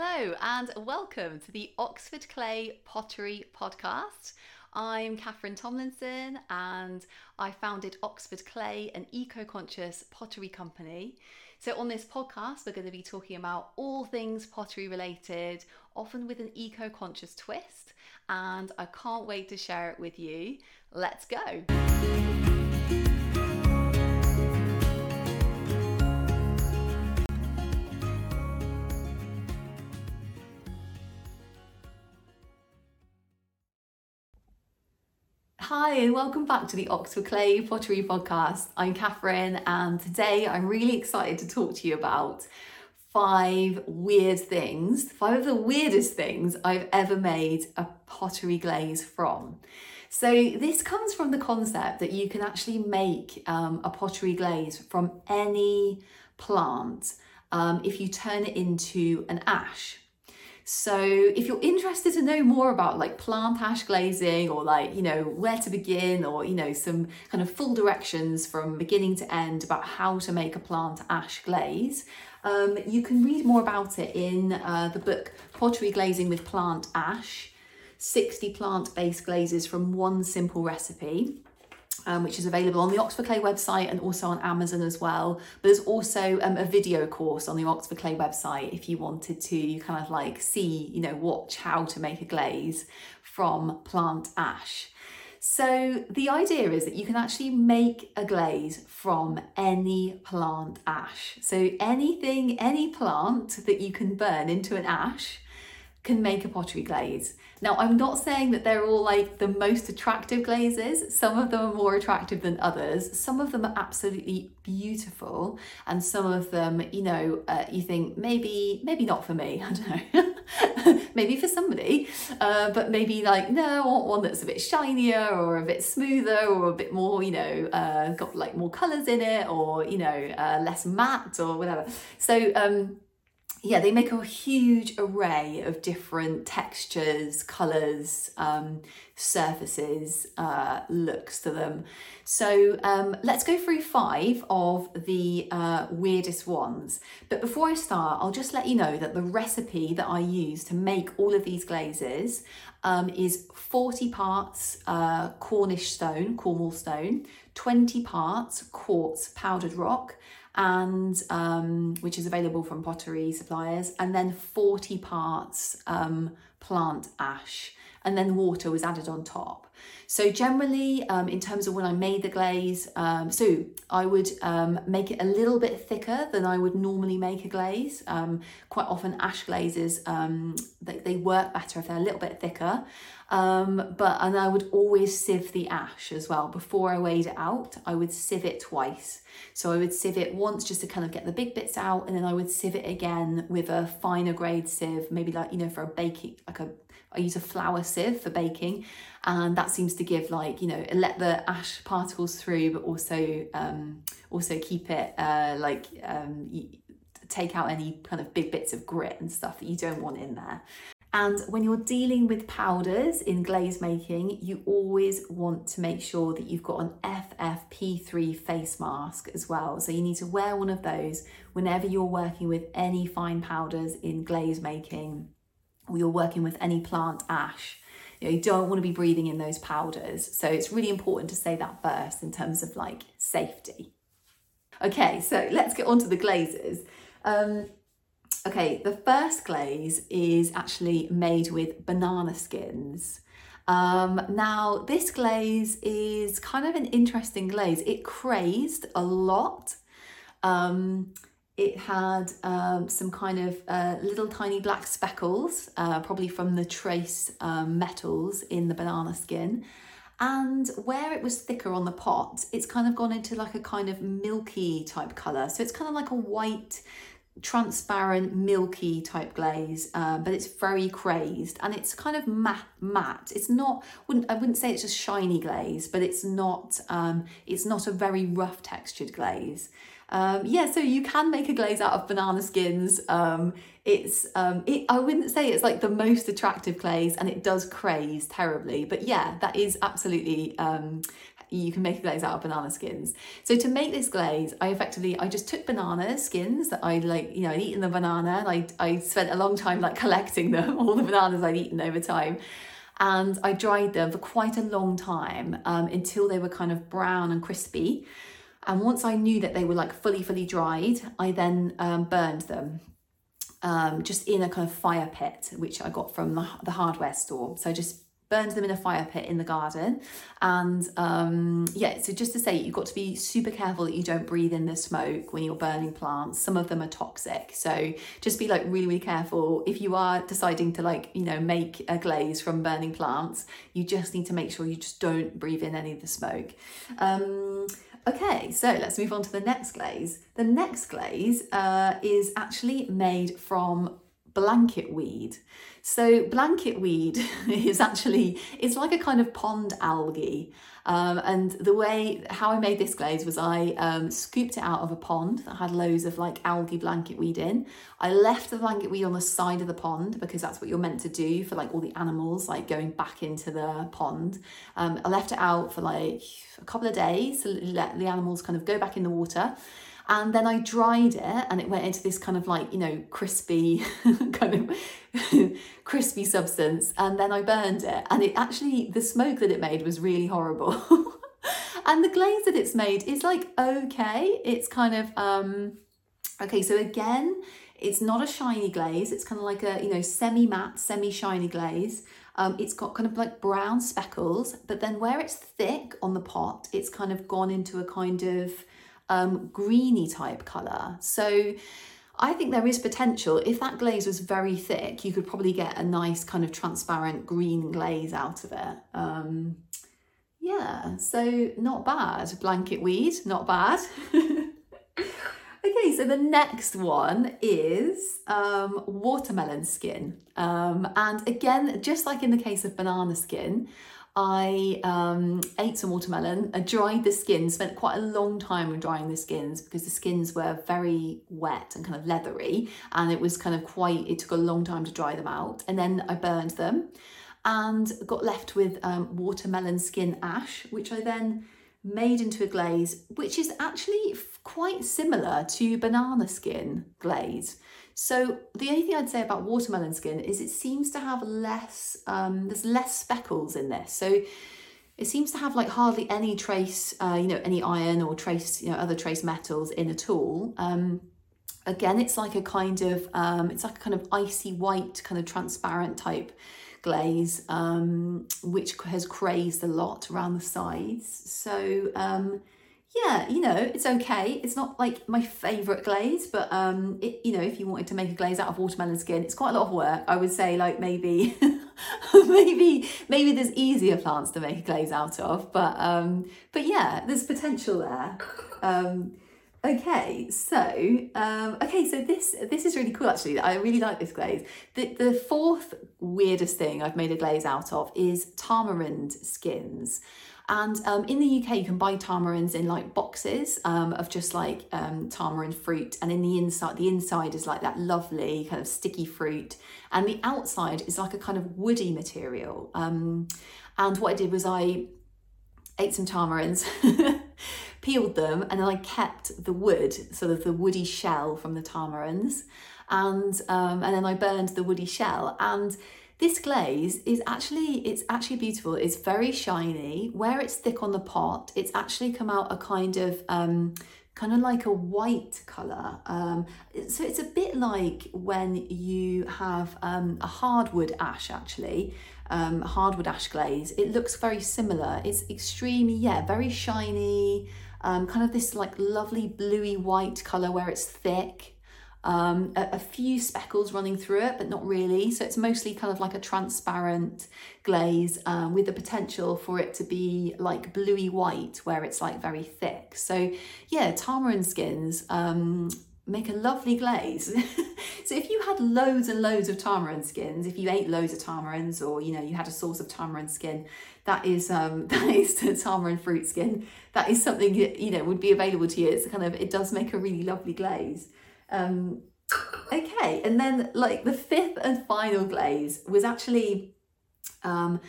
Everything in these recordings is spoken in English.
Hello, and welcome to the Oxford Clay Pottery Podcast. I'm Catherine Tomlinson, and I founded Oxford Clay, an eco conscious pottery company. So, on this podcast, we're going to be talking about all things pottery related, often with an eco conscious twist, and I can't wait to share it with you. Let's go. Hi, and welcome back to the Oxford Clay Pottery Podcast. I'm Catherine, and today I'm really excited to talk to you about five weird things, five of the weirdest things I've ever made a pottery glaze from. So, this comes from the concept that you can actually make um, a pottery glaze from any plant um, if you turn it into an ash. So if you're interested to know more about like plant ash glazing or like, you know, where to begin or, you know, some kind of full directions from beginning to end about how to make a plant ash glaze, um, you can read more about it in uh, the book Pottery Glazing with Plant Ash 60 plant based glazes from one simple recipe um, which is available on the Oxford Clay website and also on Amazon as well. But there's also um, a video course on the Oxford Clay website if you wanted to kind of like see, you know, watch how to make a glaze from plant ash. So the idea is that you can actually make a glaze from any plant ash. So anything, any plant that you can burn into an ash can make a pottery glaze. Now, I'm not saying that they're all like the most attractive glazes. Some of them are more attractive than others. Some of them are absolutely beautiful, and some of them, you know, uh, you think maybe, maybe not for me. I don't know. maybe for somebody, uh, but maybe like no, I want one that's a bit shinier or a bit smoother or a bit more, you know, uh, got like more colours in it or you know, uh, less matte or whatever. So. Um, yeah, they make a huge array of different textures, colours, um, surfaces, uh, looks to them. So um, let's go through five of the uh, weirdest ones. But before I start, I'll just let you know that the recipe that I use to make all of these glazes um, is 40 parts uh, Cornish stone, Cornwall stone, 20 parts quartz powdered rock, and um, which is available from pottery suppliers, and then 40 parts um, plant ash, and then water was added on top. So generally, um, in terms of when I made the glaze, um, so I would um, make it a little bit thicker than I would normally make a glaze. Um, quite often ash glazes, um, they, they work better if they're a little bit thicker. Um, but and I would always sieve the ash as well before I weighed it out. I would sieve it twice. So I would sieve it once just to kind of get the big bits out, and then I would sieve it again with a finer grade sieve, maybe like you know for a baking like a I use a flour sieve for baking, and that seems to give like you know let the ash particles through, but also um, also keep it uh, like um, take out any kind of big bits of grit and stuff that you don't want in there. And when you're dealing with powders in glaze making, you always want to make sure that you've got an FFP3 face mask as well. So you need to wear one of those whenever you're working with any fine powders in glaze making or you're working with any plant ash. You, know, you don't want to be breathing in those powders. So it's really important to say that first in terms of like safety. Okay, so let's get on to the glazes. Um, Okay, the first glaze is actually made with banana skins. Um, now, this glaze is kind of an interesting glaze. It crazed a lot. Um, it had um, some kind of uh, little tiny black speckles, uh, probably from the trace um, metals in the banana skin. And where it was thicker on the pot, it's kind of gone into like a kind of milky type colour. So it's kind of like a white transparent milky type glaze um, but it's very crazed and it's kind of matte matte it's not wouldn't I wouldn't say it's a shiny glaze but it's not um, it's not a very rough textured glaze um, yeah so you can make a glaze out of banana skins um, it's um, it, I wouldn't say it's like the most attractive glaze and it does craze terribly but yeah that is absolutely um, you can make a glaze out of banana skins. So to make this glaze, I effectively I just took banana skins that I like, you know, I'd eaten the banana and I I spent a long time like collecting them, all the bananas I'd eaten over time. And I dried them for quite a long time um, until they were kind of brown and crispy. And once I knew that they were like fully, fully dried, I then um, burned them um, just in a kind of fire pit, which I got from the, the hardware store. So I just burned them in a fire pit in the garden. And um, yeah, so just to say, you've got to be super careful that you don't breathe in the smoke when you're burning plants. Some of them are toxic. So just be like really, really careful. If you are deciding to like, you know, make a glaze from burning plants, you just need to make sure you just don't breathe in any of the smoke. Um, Okay, so let's move on to the next glaze. The next glaze uh, is actually made from blanket weed. So blanket weed is actually, it's like a kind of pond algae. Um, and the way, how I made this glaze was I um, scooped it out of a pond that had loads of like algae blanket weed in. I left the blanket weed on the side of the pond because that's what you're meant to do for like all the animals, like going back into the pond. Um, I left it out for like a couple of days to let the animals kind of go back in the water. And then I dried it and it went into this kind of like, you know, crispy, kind of crispy substance. And then I burned it. And it actually, the smoke that it made was really horrible. and the glaze that it's made is like okay. It's kind of, um, okay, so again, it's not a shiny glaze. It's kind of like a, you know, semi-matte, semi-shiny glaze. Um, it's got kind of like brown speckles, but then where it's thick on the pot, it's kind of gone into a kind of um, greeny type colour. So I think there is potential. If that glaze was very thick, you could probably get a nice kind of transparent green glaze out of it. Um, yeah, so not bad. Blanket weed, not bad. okay, so the next one is um, watermelon skin. Um, and again, just like in the case of banana skin, I um, ate some watermelon, I dried the skins, spent quite a long time in drying the skins because the skins were very wet and kind of leathery and it was kind of quite, it took a long time to dry them out. And then I burned them and got left with um, watermelon skin ash, which I then made into a glaze, which is actually quite similar to banana skin glaze. So the only thing I'd say about watermelon skin is it seems to have less, um, there's less speckles in this. So it seems to have like hardly any trace, uh, you know, any iron or trace, you know, other trace metals in at all. Um, again, it's like a kind of, um, it's like a kind of icy white, kind of transparent type glaze, um, which has crazed a lot around the sides. So um, yeah, you know, it's okay. It's not like my favourite glaze, but um, it, you know, if you wanted to make a glaze out of watermelon skin, it's quite a lot of work. I would say like maybe, maybe, maybe there's easier plants to make a glaze out of, but um, but yeah, there's potential there. Um, okay, so um, okay, so this this is really cool actually. I really like this glaze. The the fourth weirdest thing I've made a glaze out of is tamarind skins. And um, in the UK, you can buy tamarinds in like boxes um, of just like um, tamarind fruit. And in the inside, the inside is like that lovely kind of sticky fruit. And the outside is like a kind of woody material. Um, and what I did was I ate some tamarinds, peeled them, and then I kept the wood, sort of the woody shell from the tamarinds. And, um, and then I burned the woody shell. And this glaze is actually, it's actually beautiful. It's very shiny. Where it's thick on the pot, it's actually come out a kind of, um, kind of like a white colour. Um, so it's a bit like when you have um, a hardwood ash actually, um, hardwood ash glaze. It looks very similar. It's extremely, yeah, very shiny, um, kind of this like lovely bluey white colour where it's thick um, a, a, few speckles running through it, but not really. So it's mostly kind of like a transparent glaze um, with the potential for it to be like bluey white where it's like very thick. So yeah, tamarind skins um, make a lovely glaze. so if you had loads and loads of tamarind skins, if you ate loads of tamarinds or you know you had a source of tamarind skin, that is um, that is the tamarind fruit skin. That is something that you know would be available to you. It's kind of it does make a really lovely glaze. Um, okay, and then like the fifth and final glaze was actually um,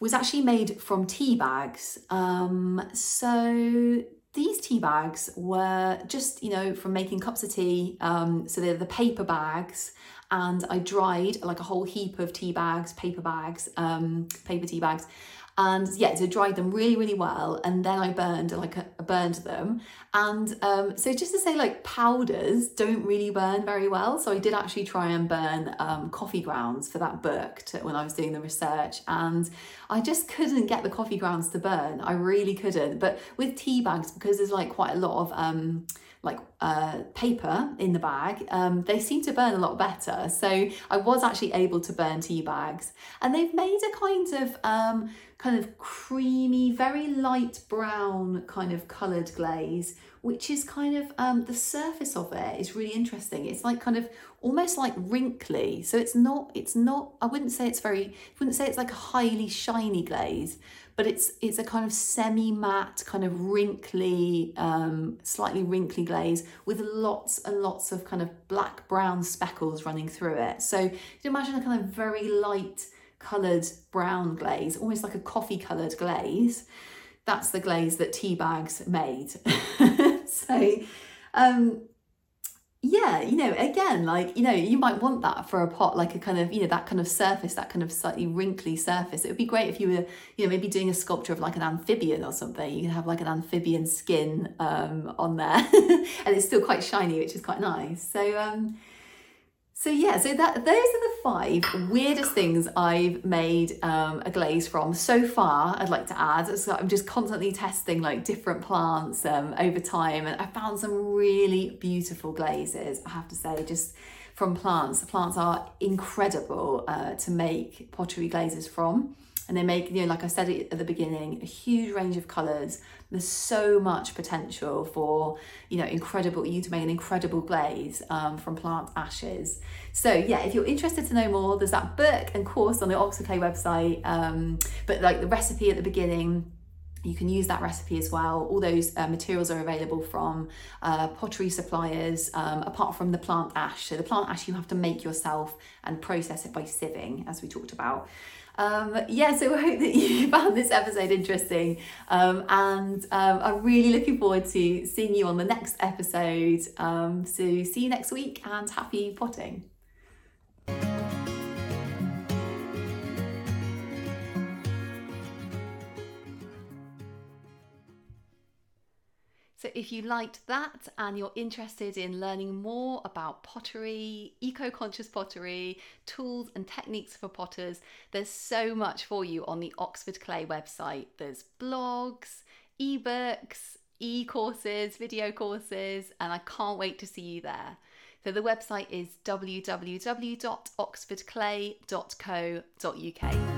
was actually made from tea bags. Um, so these tea bags were just, you know, from making cups of tea. Um, so they're the paper bags and I dried like a whole heap of tea bags, paper bags, um, paper tea bags, and yeah, so dried them really, really well, and then I burned like a, burned them. And um, so just to say, like powders don't really burn very well. So I did actually try and burn um, coffee grounds for that book to, when I was doing the research, and I just couldn't get the coffee grounds to burn. I really couldn't. But with tea bags, because there's like quite a lot of um, like uh, paper in the bag, um, they seem to burn a lot better. So I was actually able to burn tea bags, and they've made a kind of um, kind of creamy, very light brown kind of coloured glaze, which is kind of um, the surface of it is really interesting. It's like kind of almost like wrinkly. So it's not, it's not, I wouldn't say it's very, I wouldn't say it's like a highly shiny glaze, but it's it's a kind of semi-matte, kind of wrinkly, um, slightly wrinkly glaze with lots and lots of kind of black brown speckles running through it. So you imagine a kind of very light coloured brown glaze, almost like a coffee coloured glaze. That's the glaze that tea bags made. so um, yeah, you know, again, like, you know, you might want that for a pot, like a kind of, you know, that kind of surface, that kind of slightly wrinkly surface. It would be great if you were, you know, maybe doing a sculpture of like an amphibian or something. You can have like an amphibian skin um, on there and it's still quite shiny, which is quite nice. So, um, so yeah, so that those are the five weirdest things I've made um, a glaze from so far. I'd like to add, so I'm just constantly testing like different plants um, over time, and I found some really beautiful glazes. I have to say, just from plants. The plants are incredible uh, to make pottery glazes from and they make you know like i said at the beginning a huge range of colors there's so much potential for you know incredible you to make an incredible glaze um, from plant ashes. So yeah if you're interested to know more there's that book and course on the oxford clay website um, but like the recipe at the beginning you can use that recipe as well. All those uh, materials are available from uh, pottery suppliers, um, apart from the plant ash. So, the plant ash you have to make yourself and process it by sieving, as we talked about. Um, yeah, so I hope that you found this episode interesting. Um, and um, I'm really looking forward to seeing you on the next episode. Um, so see you next week and happy potting. If you liked that and you're interested in learning more about pottery, eco conscious pottery, tools and techniques for potters, there's so much for you on the Oxford Clay website. There's blogs, ebooks, e courses, video courses, and I can't wait to see you there. So, the website is www.oxfordclay.co.uk.